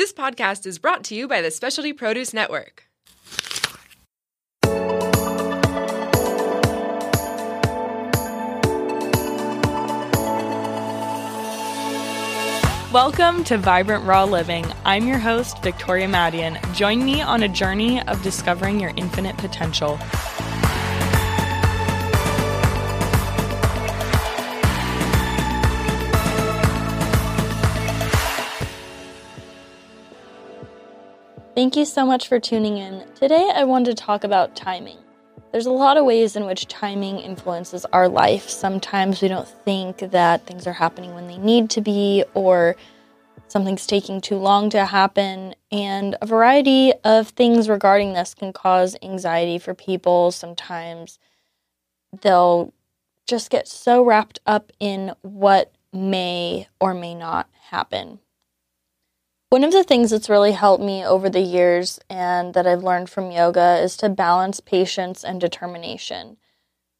This podcast is brought to you by the Specialty Produce Network. Welcome to Vibrant Raw Living. I'm your host, Victoria Madian. Join me on a journey of discovering your infinite potential. Thank you so much for tuning in. Today, I wanted to talk about timing. There's a lot of ways in which timing influences our life. Sometimes we don't think that things are happening when they need to be, or something's taking too long to happen. And a variety of things regarding this can cause anxiety for people. Sometimes they'll just get so wrapped up in what may or may not happen. One of the things that's really helped me over the years and that I've learned from yoga is to balance patience and determination.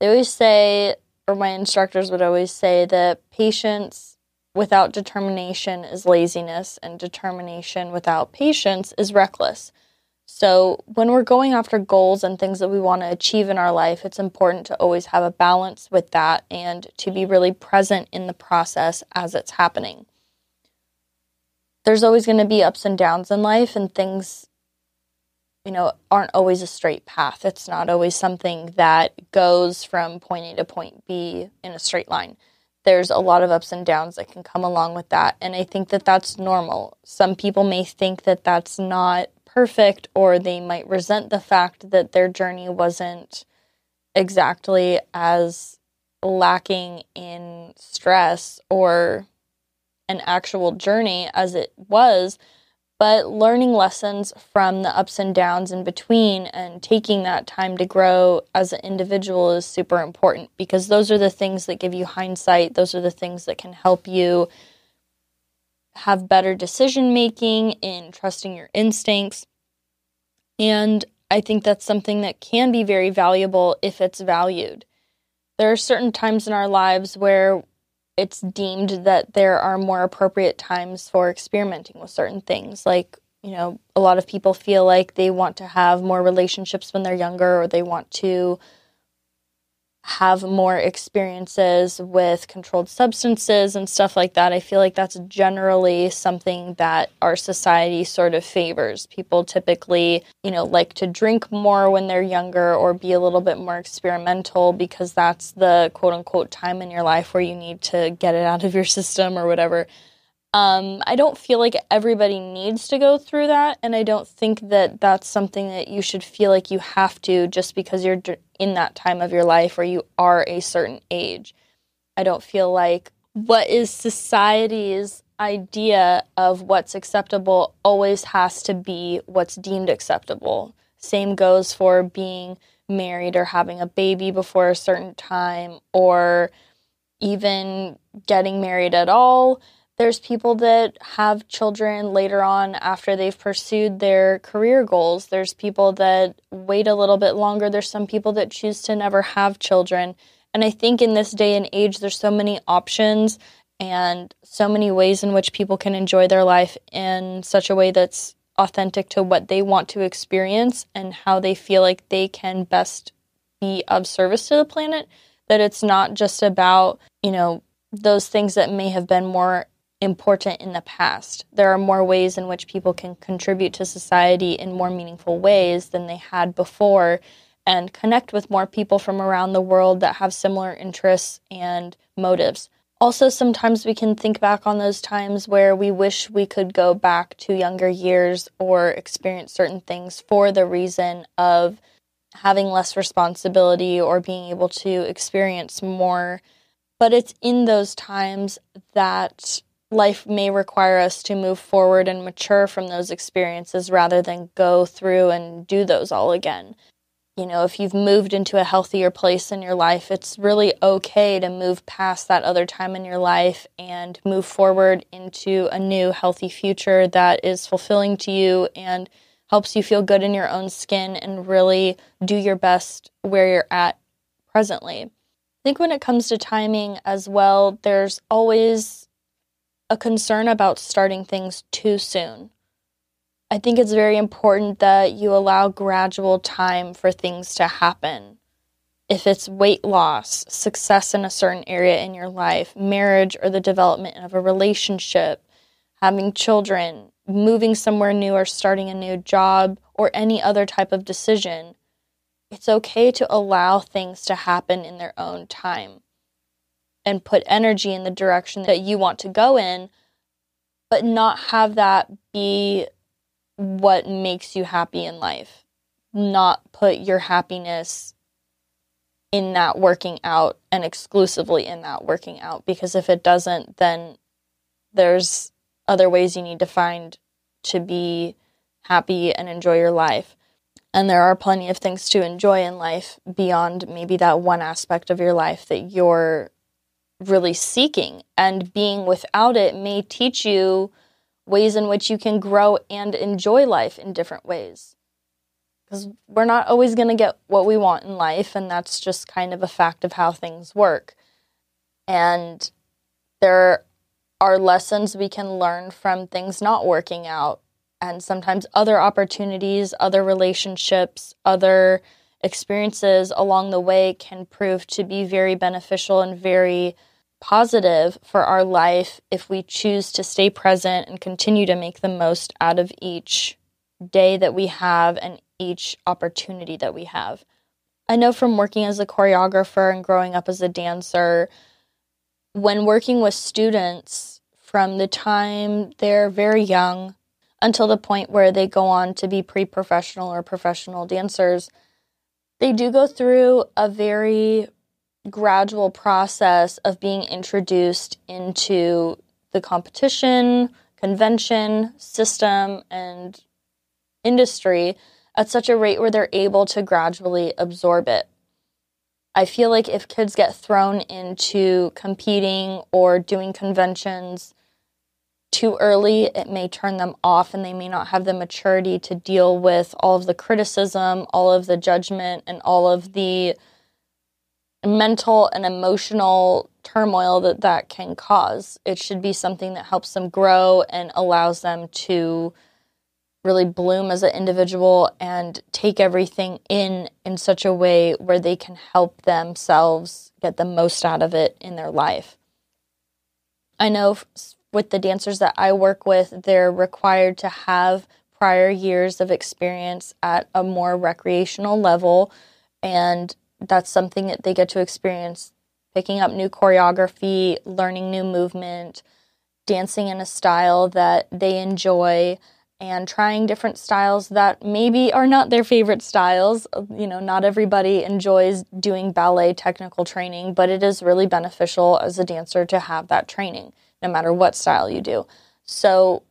They always say, or my instructors would always say, that patience without determination is laziness, and determination without patience is reckless. So, when we're going after goals and things that we want to achieve in our life, it's important to always have a balance with that and to be really present in the process as it's happening there's always going to be ups and downs in life and things you know aren't always a straight path. It's not always something that goes from point a to point b in a straight line. There's a lot of ups and downs that can come along with that and i think that that's normal. Some people may think that that's not perfect or they might resent the fact that their journey wasn't exactly as lacking in stress or an actual journey as it was, but learning lessons from the ups and downs in between and taking that time to grow as an individual is super important because those are the things that give you hindsight. Those are the things that can help you have better decision making in trusting your instincts. And I think that's something that can be very valuable if it's valued. There are certain times in our lives where it's deemed that there are more appropriate times for experimenting with certain things. Like, you know, a lot of people feel like they want to have more relationships when they're younger or they want to have more experiences with controlled substances and stuff like that. I feel like that's generally something that our society sort of favors. People typically, you know, like to drink more when they're younger or be a little bit more experimental because that's the quote unquote time in your life where you need to get it out of your system or whatever. Um, I don't feel like everybody needs to go through that, and I don't think that that's something that you should feel like you have to just because you're in that time of your life or you are a certain age. I don't feel like what is society's idea of what's acceptable always has to be what's deemed acceptable. Same goes for being married or having a baby before a certain time or even getting married at all there's people that have children later on after they've pursued their career goals. There's people that wait a little bit longer. There's some people that choose to never have children. And I think in this day and age, there's so many options and so many ways in which people can enjoy their life in such a way that's authentic to what they want to experience and how they feel like they can best be of service to the planet. That it's not just about, you know, those things that may have been more important in the past. There are more ways in which people can contribute to society in more meaningful ways than they had before and connect with more people from around the world that have similar interests and motives. Also, sometimes we can think back on those times where we wish we could go back to younger years or experience certain things for the reason of having less responsibility or being able to experience more. But it's in those times that life may require us to move forward and mature from those experiences rather than go through and do those all again. You know, if you've moved into a healthier place in your life, it's really okay to move past that other time in your life and move forward into a new healthy future that is fulfilling to you and helps you feel good in your own skin and really do your best where you're at presently. I think when it comes to timing as well, there's always a concern about starting things too soon. I think it's very important that you allow gradual time for things to happen. If it's weight loss, success in a certain area in your life, marriage or the development of a relationship, having children, moving somewhere new or starting a new job, or any other type of decision, it's okay to allow things to happen in their own time and put energy in the direction that you want to go in, but not have that be what makes you happy in life. Not put your happiness in that working out and exclusively in that working out because if it doesn't, then there's other ways you need to find to be happy and enjoy your life. And there are plenty of things to enjoy in life beyond maybe that one aspect of your life that you're really seeking. And being without it may teach you ways in which you can grow and enjoy life in different ways. Because we're not always going to get what we want in life, and that's just kind of a fact of how things work. And there are lessons we can learn from things not working out and sometimes other opportunities, other relationships, other experiences along the way can prove to be very beneficial and very positive for our life if we choose to stay present and continue to make the most out of each day that we have and each opportunity that we have. I know from working as a choreographer and growing up as a dancer, when working with students from the time they're very young until the point where they go on to be pre professional or professional dancers, they do go through a very gradual process of being introduced into the competition, convention, system, and industry at such a rate where they're able to gradually absorb it. I feel like if kids get thrown into competing or doing conventions too early, it may turn them off and they may not have the maturity to deal with all of the criticism, all of the judgment, and all of the mental and emotional turmoil that that can cause. It should be something that helps them grow and allows them to really bloom as an individual and take everything in in such a way where they can help themselves get the most out of it in their life. I know with the dancers that I work with, they're required to have prior years of experience at a more recreational level. And that's something that they get to experience picking up new choreography, learning new movement, dancing in a style that they enjoy, and trying different styles that maybe are not their favorite styles. You know, not everybody enjoys doing ballet technical training, but it is really beneficial as a dancer to have that training no matter what style you do. So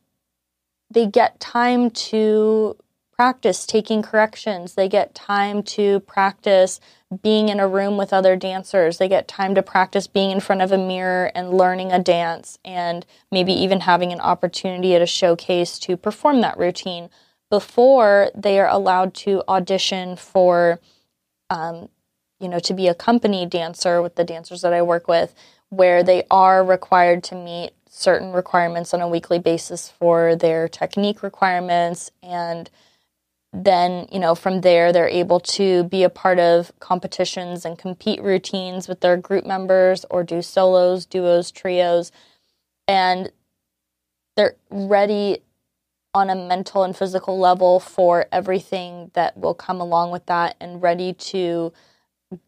they get time to practice taking corrections. They get time to practice being in a room with other dancers. They get time to practice being in front of a mirror and learning a dance and maybe even having an opportunity at a showcase to perform that routine before they are allowed to audition for um, you know to be a company dancer with the dancers that I work with where they are required to meet certain requirements on a weekly basis for their technique requirements and then you know from there they're able to be a part of competitions and compete routines with their group members or do solos duos trios. And they're ready on a mental and physical level for everything that will come along with that and ready to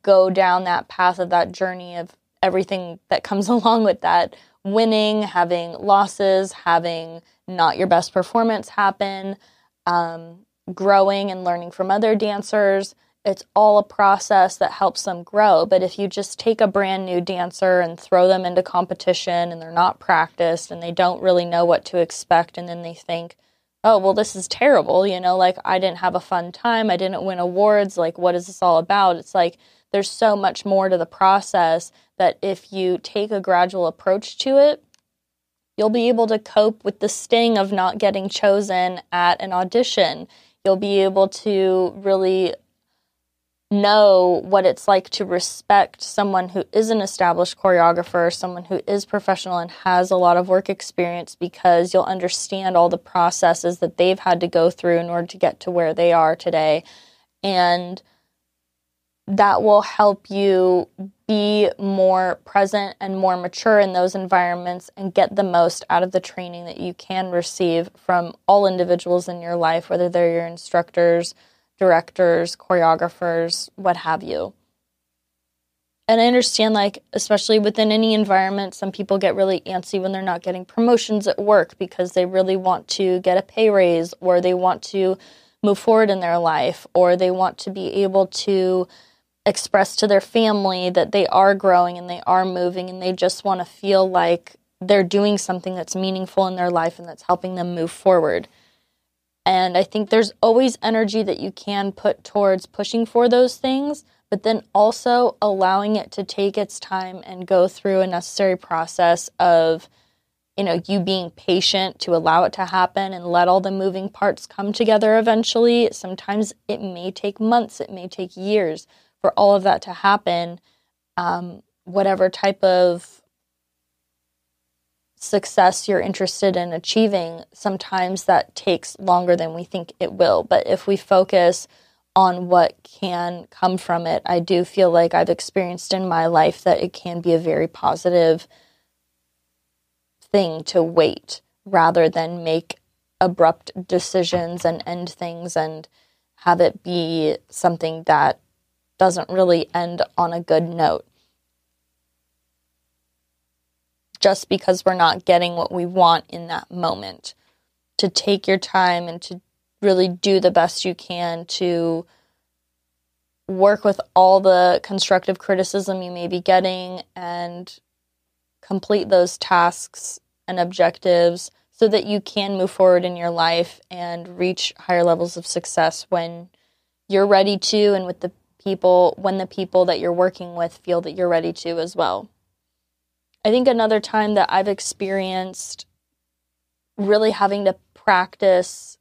go down that path of that journey of everything that comes along with that. Winning, having losses, having not your best performance happen, um, growing and learning from other dancers. It's all a process that helps them grow. But if you just take a brand new dancer and throw them into competition and they're not practiced and they don't really know what to expect, and then they think, oh, well, this is terrible, you know, like I didn't have a fun time, I didn't win awards, like what is this all about? It's like there's so much more to the process that if you take a gradual approach to it, you'll be able to cope with the sting of not getting chosen at an audition. You'll be able to really know what it's like to respect someone who is an established choreographer, someone who is professional and has a lot of work experience because you'll understand all the processes that they've had to go through in order to get to where they are today. And that will help you be more present and more mature in those environments and get the most out of the training that you can receive from all individuals in your life, whether they're your instructors, directors, choreographers, what have you. And I understand, like, especially within any environment, some people get really antsy when they're not getting promotions at work because they really want to get a pay raise or they want to move forward in their life or they want to be able to express to their family that they are growing and they are moving and they just want to feel like they're doing something that's meaningful in their life and that's helping them move forward. And I think there's always energy that you can put towards pushing for those things, but then also allowing it to take its time and go through a necessary process of you know you being patient to allow it to happen and let all the moving parts come together eventually sometimes it may take months it may take years for all of that to happen, um, whatever type of success you're interested in achieving, sometimes that takes longer than we think it will. But if we focus on what can come from it, I do feel like I've experienced in my life that it can be a very positive thing to wait rather than make abrupt decisions and end things and have it be something that doesn't really end on a good note. Just because we're not getting what we want in that moment. To take your time and to really do the best you can to work with all the constructive criticism you may be getting and complete those tasks and objectives so that you can move forward in your life and reach higher levels of success when you're ready to and with the people when the people that you're working with feel that you're ready to as well. I think another time that I've experienced really having to practice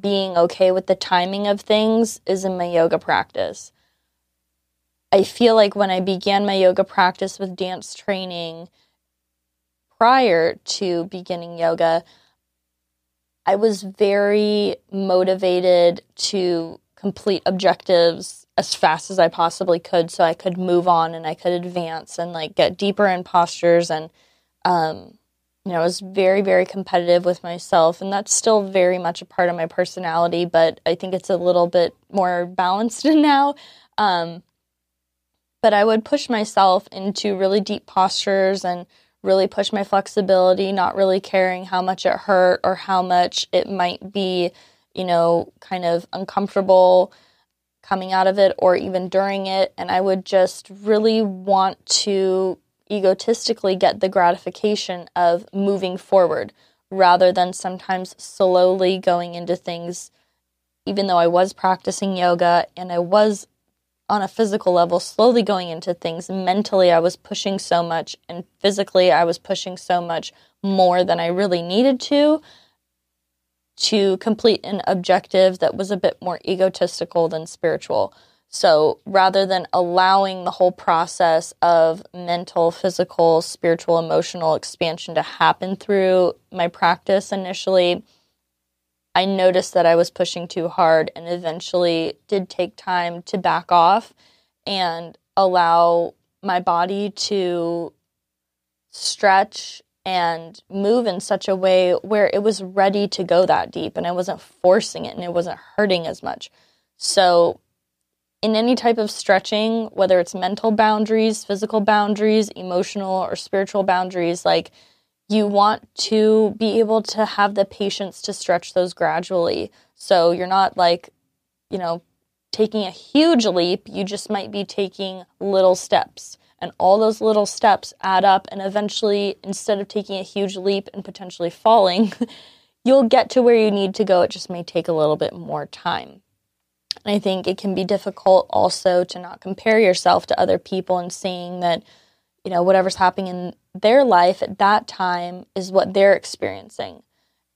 being okay with the timing of things is in my yoga practice. I feel like when I began my yoga practice with dance training prior to beginning yoga, I was very motivated to complete objectives as fast as I possibly could so I could move on and I could advance and like get deeper in postures and um you know, I was very very competitive with myself and that's still very much a part of my personality, but I think it's a little bit more balanced now. Um but I would push myself into really deep postures and really push my flexibility, not really caring how much it hurt or how much it might be, you know, kind of uncomfortable coming out of it or even during it. And I would just really want to egotistically get the gratification of moving forward rather than sometimes slowly going into things. Even though I was practicing yoga and I was on a physical level slowly going into things, mentally I was pushing so much, and physically I was pushing so much more than I really needed to to complete an objective that was a bit more egotistical than spiritual. So rather than allowing the whole process of mental, physical, spiritual, emotional expansion to happen through my practice initially, I noticed that I was pushing too hard and eventually did take time to back off and allow my body to stretch and move in such a way where it was ready to go that deep and I wasn't forcing it and it wasn't hurting as much. So, in any type of stretching, whether it's mental boundaries, physical boundaries, emotional or spiritual boundaries, like you want to be able to have the patience to stretch those gradually. So, you're not like, you know, taking a huge leap, you just might be taking little steps and all those little steps add up. And eventually, instead of taking a huge leap and potentially falling, you'll get to where you need to go. It just may take a little bit more time. And I think it can be difficult also to not compare yourself to other people and seeing that, you know, whatever's happening in their life at that time is what they're experiencing.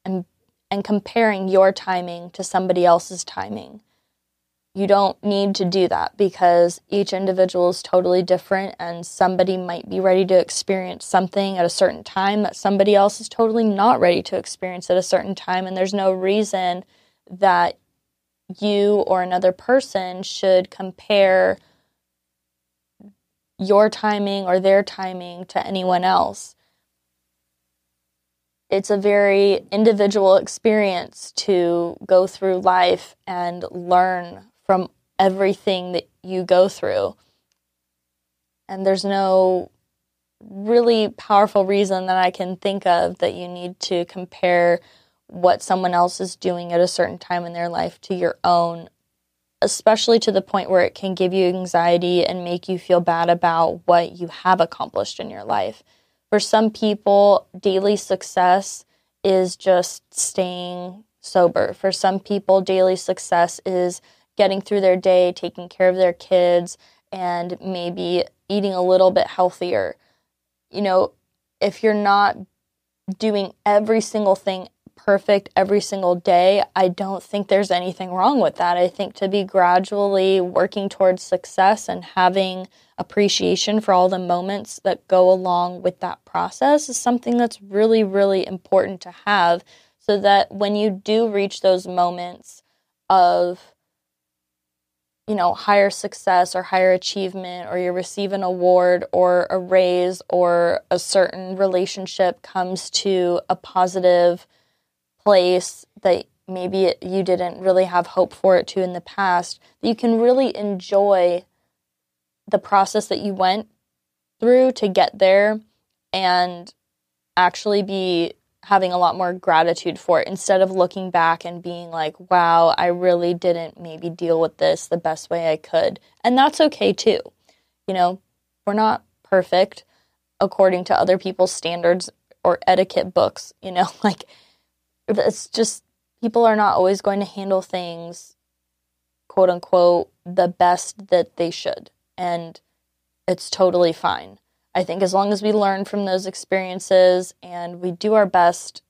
And and comparing your timing to somebody else's timing you don't need to do that because each individual is totally different and somebody might be ready to experience something at a certain time that somebody else is totally not ready to experience at a certain time. And there's no reason that you or another person should compare your timing or their timing to anyone else. It's a very individual experience to go through life and learn from everything that you go through. And there's no really powerful reason that I can think of that you need to compare what someone else is doing at a certain time in their life to your own, especially to the point where it can give you anxiety and make you feel bad about what you have accomplished in your life. For some people, daily success is just staying sober. For some people, daily success is getting through their day, taking care of their kids, and maybe eating a little bit healthier. You know, if you're not doing every single thing perfect every single day, I don't think there's anything wrong with that. I think to be gradually working towards success and having appreciation for all the moments that go along with that process is something that's really, really important to have so that when you do reach those moments of you know higher success or higher achievement or you receive an award or a raise or a certain relationship comes to a positive place that maybe it, you didn't really have hope for it to in the past that you can really enjoy the process that you went through to get there and actually be having a lot more gratitude for it instead of looking back and being like, wow, I really didn't maybe deal with this the best way I could. And that's okay too. You know, we're not perfect according to other people's standards or etiquette books, you know, like it's just people are not always going to handle things quote unquote the best that they should and it's totally fine. I think as long as we learn from those experiences and we do our best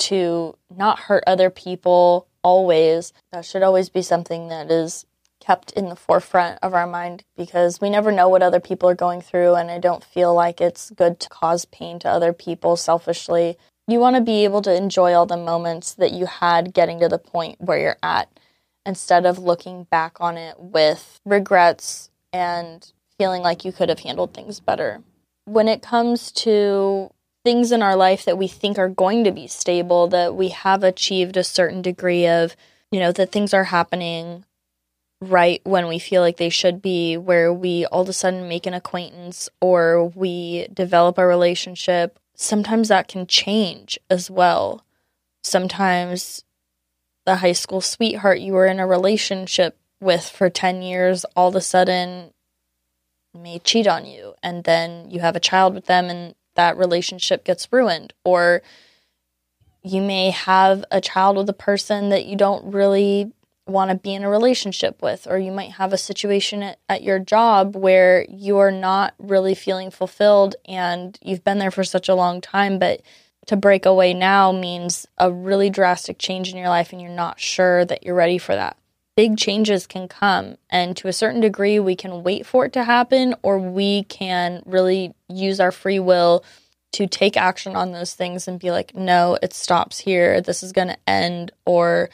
to not hurt other people always, that should always be something that is kept in the forefront of our mind because we never know what other people are going through and I don't feel like it's good to cause pain to other people selfishly. You want to be able to enjoy all the moments that you had getting to the point where you're at instead of looking back on it with regrets and feeling like you could have handled things better. When it comes to things in our life that we think are going to be stable, that we have achieved a certain degree of, you know, that things are happening right when we feel like they should be, where we all of a sudden make an acquaintance or we develop a relationship, sometimes that can change as well. Sometimes the high school sweetheart you were in a relationship with for 10 years all of a sudden may cheat on you and then you have a child with them and that relationship gets ruined. Or you may have a child with a person that you don't really want to be in a relationship with or you might have a situation at, at your job where you're not really feeling fulfilled and you've been there for such a long time but to break away now means a really drastic change in your life and you're not sure that you're ready for that big changes can come. And to a certain degree, we can wait for it to happen, or we can really use our free will to take action on those things and be like, no, it stops here. This is going to end, or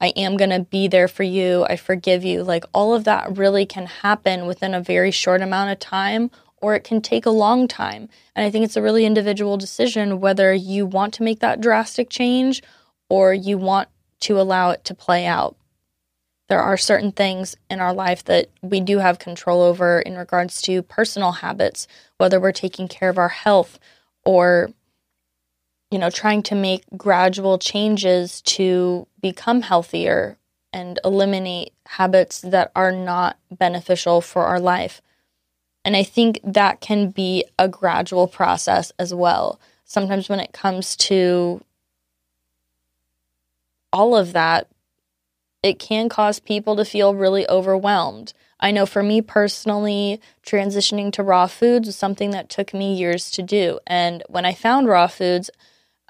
I am going to be there for you. I forgive you. Like all of that really can happen within a very short amount of time, or it can take a long time. And I think it's a really individual decision whether you want to make that drastic change or you want to allow it to play out there are certain things in our life that we do have control over in regards to personal habits, whether we're taking care of our health or you know trying to make gradual changes to become healthier and eliminate habits that are not beneficial for our life. And I think that can be a gradual process as well. Sometimes when it comes to all of that, it can cause people to feel really overwhelmed. I know for me personally, transitioning to raw foods was something that took me years to do. And when I found raw foods,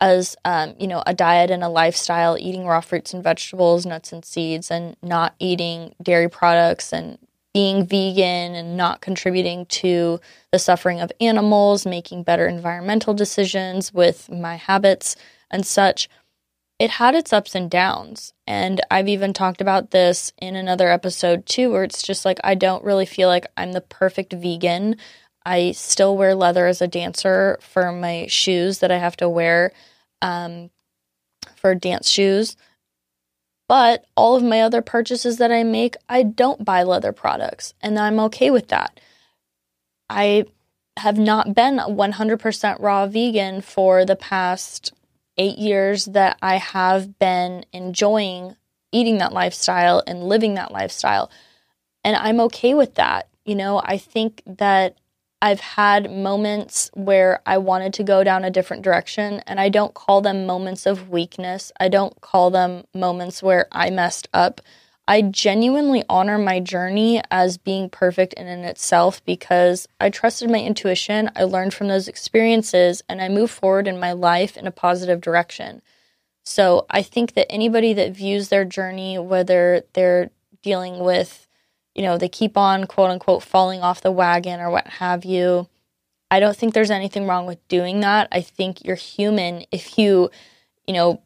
as um, you know a diet and a lifestyle eating raw fruits and vegetables nuts and seeds and not eating dairy products and being vegan and not contributing to the suffering of animals making better environmental decisions with my habits and such it had its ups and downs and i've even talked about this in another episode too where it's just like i don't really feel like i'm the perfect vegan I still wear leather as a dancer for my shoes that I have to wear um, for dance shoes. But all of my other purchases that I make, I don't buy leather products, and I'm okay with that. I have not been 100% raw vegan for the past eight years that I have been enjoying eating that lifestyle and living that lifestyle. And I'm okay with that. You know, I think that I've had moments where I wanted to go down a different direction, and I don't call them moments of weakness. I don't call them moments where I messed up. I genuinely honor my journey as being perfect in and itself because I trusted my intuition, I learned from those experiences, and I move forward in my life in a positive direction. So I think that anybody that views their journey, whether they're dealing with you know, they keep on quote unquote falling off the wagon or what have you. I don't think there's anything wrong with doing that. I think you're human if you, you know,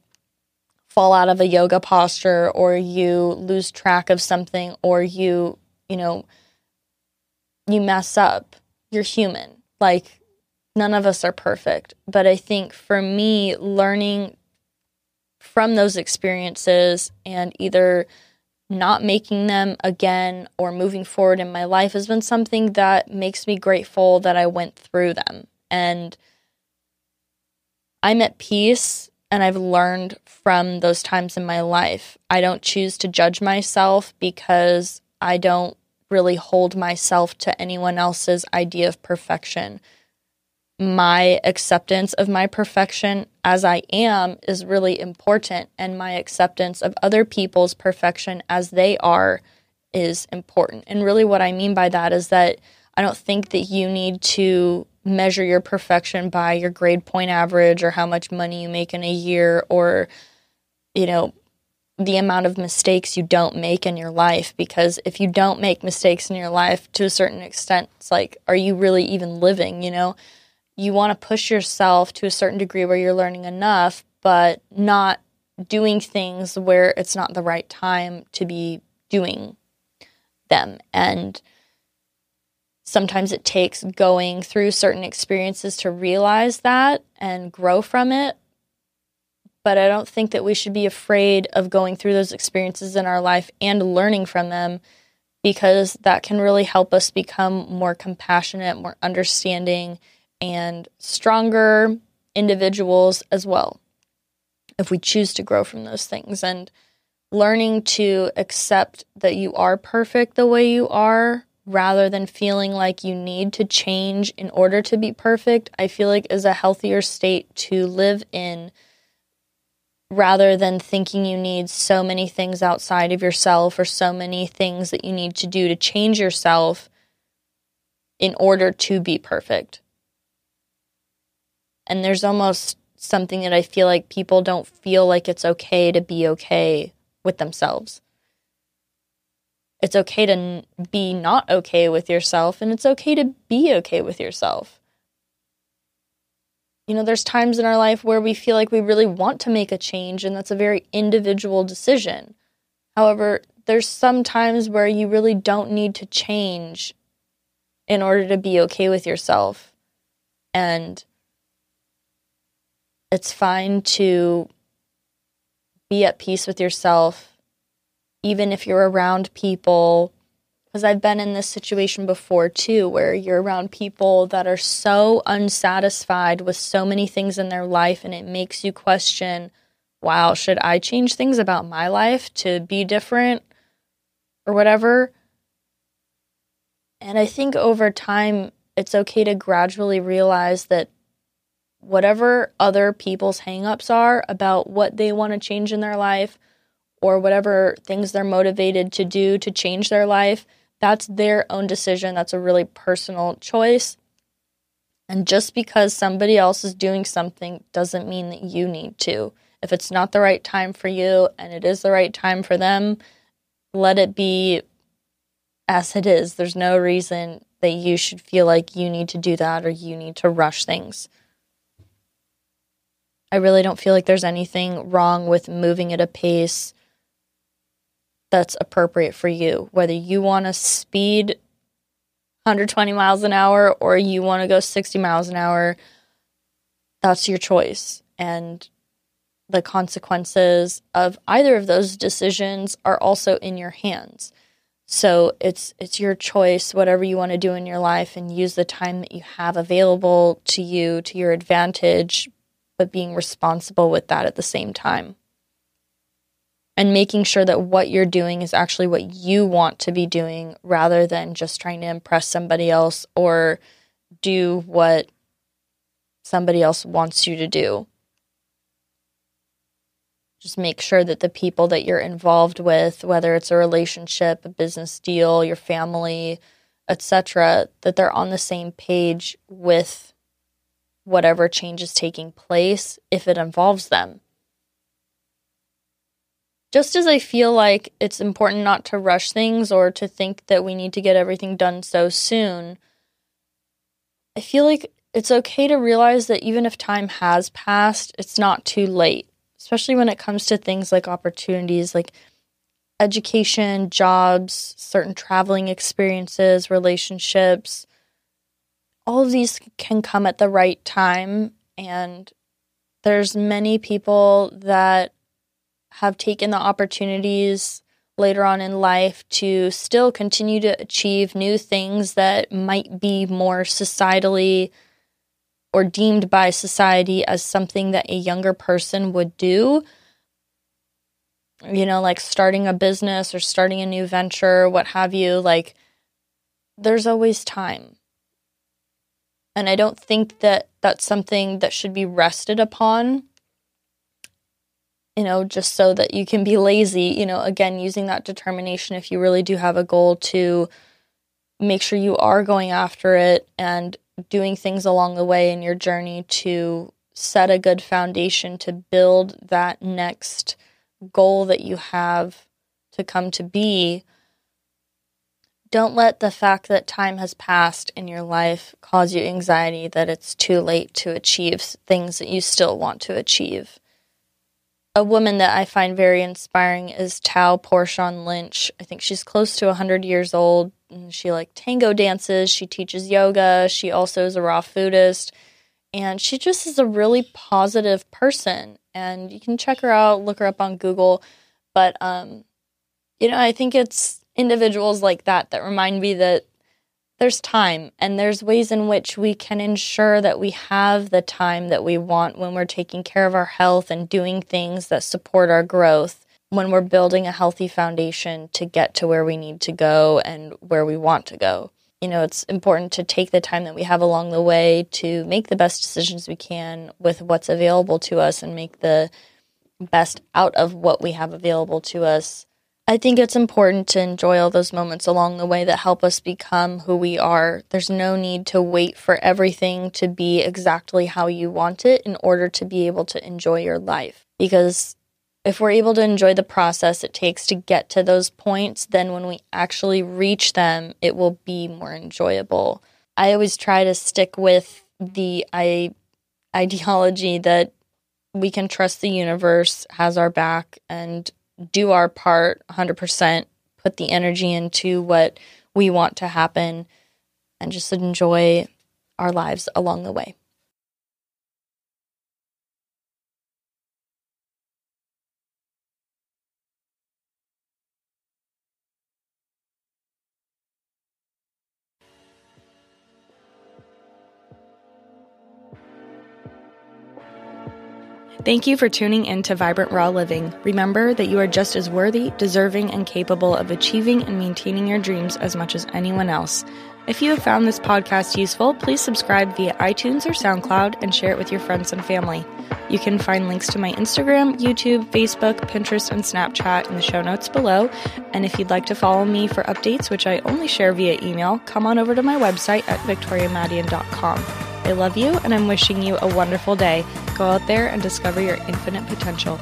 fall out of a yoga posture or you lose track of something or you, you know, you mess up. You're human. Like none of us are perfect. But I think for me, learning from those experiences and either not making them again or moving forward in my life has been something that makes me grateful that I went through them. And I'm at peace and I've learned from those times in my life. I don't choose to judge myself because I don't really hold myself to anyone else's idea of perfection my acceptance of my perfection as I am is really important, and my acceptance of other people's perfection as they are is important. And really, what I mean by that is that I don't think that you need to measure your perfection by your grade point average or how much money you make in a year or, you know, the amount of mistakes you don't make in your life. Because if you don't make mistakes in your life to a certain extent, it's like, are you really even living, you know? you want to push yourself to a certain degree where you're learning enough, but not doing things where it's not the right time to be doing them. And sometimes it takes going through certain experiences to realize that and grow from it. But I don't think that we should be afraid of going through those experiences in our life and learning from them because that can really help us become more compassionate, more understanding, and stronger individuals as well if we choose to grow from those things and learning to accept that you are perfect the way you are rather than feeling like you need to change in order to be perfect i feel like is a healthier state to live in rather than thinking you need so many things outside of yourself or so many things that you need to do to change yourself in order to be perfect and there's almost something that I feel like people don't feel like it's okay to be okay with themselves. It's okay to be not okay with yourself, and it's okay to be okay with yourself. You know, there's times in our life where we feel like we really want to make a change, and that's a very individual decision. However, there's some times where you really don't need to change in order to be okay with yourself. And it's fine to be at peace with yourself, even if you're around people. Because I've been in this situation before too, where you're around people that are so unsatisfied with so many things in their life, and it makes you question wow, should I change things about my life to be different or whatever? And I think over time, it's okay to gradually realize that whatever other people's hangups are about what they want to change in their life or whatever things they're motivated to do to change their life, that's their own decision. That's a really personal choice. And just because somebody else is doing something doesn't mean that you need to. If it's not the right time for you and it is the right time for them, let it be as it is. There's no reason that you should feel like you need to do that or you need to rush things. I really don't feel like there's anything wrong with moving at a pace that's appropriate for you. Whether you want to speed 120 miles an hour or you want to go 60 miles an hour, that's your choice. And the consequences of either of those decisions are also in your hands. So it's it's your choice whatever you want to do in your life and use the time that you have available to you to your advantage but being responsible with that at the same time and making sure that what you're doing is actually what you want to be doing rather than just trying to impress somebody else or do what somebody else wants you to do. Just make sure that the people that you're involved with, whether it's a relationship, a business deal, your family, etc., that they're on the same page with whatever change is taking place if it involves them just as I feel like it's important not to rush things or to think that we need to get everything done so soon, I feel like it's okay to realize that even if time has passed, it's not too late, especially when it comes to things like opportunities like education, jobs, certain traveling experiences, relationships. All of these can come at the right time and there's many people that have taken the opportunities later on in life to still continue to achieve new things that might be more societally or deemed by society as something that a younger person would do. You know, like starting a business or starting a new venture, what have you. Like, there's always time. And I don't think that that's something that should be rested upon you know, just so that you can be lazy, you know, again, using that determination if you really do have a goal to make sure you are going after it and doing things along the way in your journey to set a good foundation to build that next goal that you have to come to be. Don't let the fact that time has passed in your life cause you anxiety that it's too late to achieve things that you still want to achieve a woman that I find very inspiring is Tao Porchon Lynch. I think she's close to 100 years old. And she like tango dances, she teaches yoga, she also is a raw foodist, and she just is a really positive person. And you can check her out, look her up on Google. But um, you know, I think it's individuals like that that remind me that there's time and there's ways in which we can ensure that we have the time that we want when we're taking care of our health and doing things that support our growth when we're building a healthy foundation to get to where we need to go and where we want to go. You know, it's important to take the time that we have along the way to make the best decisions we can with what's available to us and make the best out of what we have available to us I think it's important to enjoy all those moments along the way that help us become who we are. There's no need to wait for everything to be exactly how you want it in order to be able to enjoy your life. Because if we're able to enjoy the process it takes to get to those points, then when we actually reach them, it will be more enjoyable. I always try to stick with the I- ideology that we can trust the universe has our back and do our part 100%, put the energy into what we want to happen, and just enjoy our lives along the way. Thank you for tuning in to Vibrant Raw Living. Remember that you are just as worthy, deserving, and capable of achieving and maintaining your dreams as much as anyone else. If you have found this podcast useful, please subscribe via iTunes or SoundCloud and share it with your friends and family. You can find links to my Instagram, YouTube, Facebook, Pinterest, and Snapchat in the show notes below. And if you'd like to follow me for updates, which I only share via email, come on over to my website at victoriamadian.com. I love you, and I'm wishing you a wonderful day. Go out there and discover your infinite potential.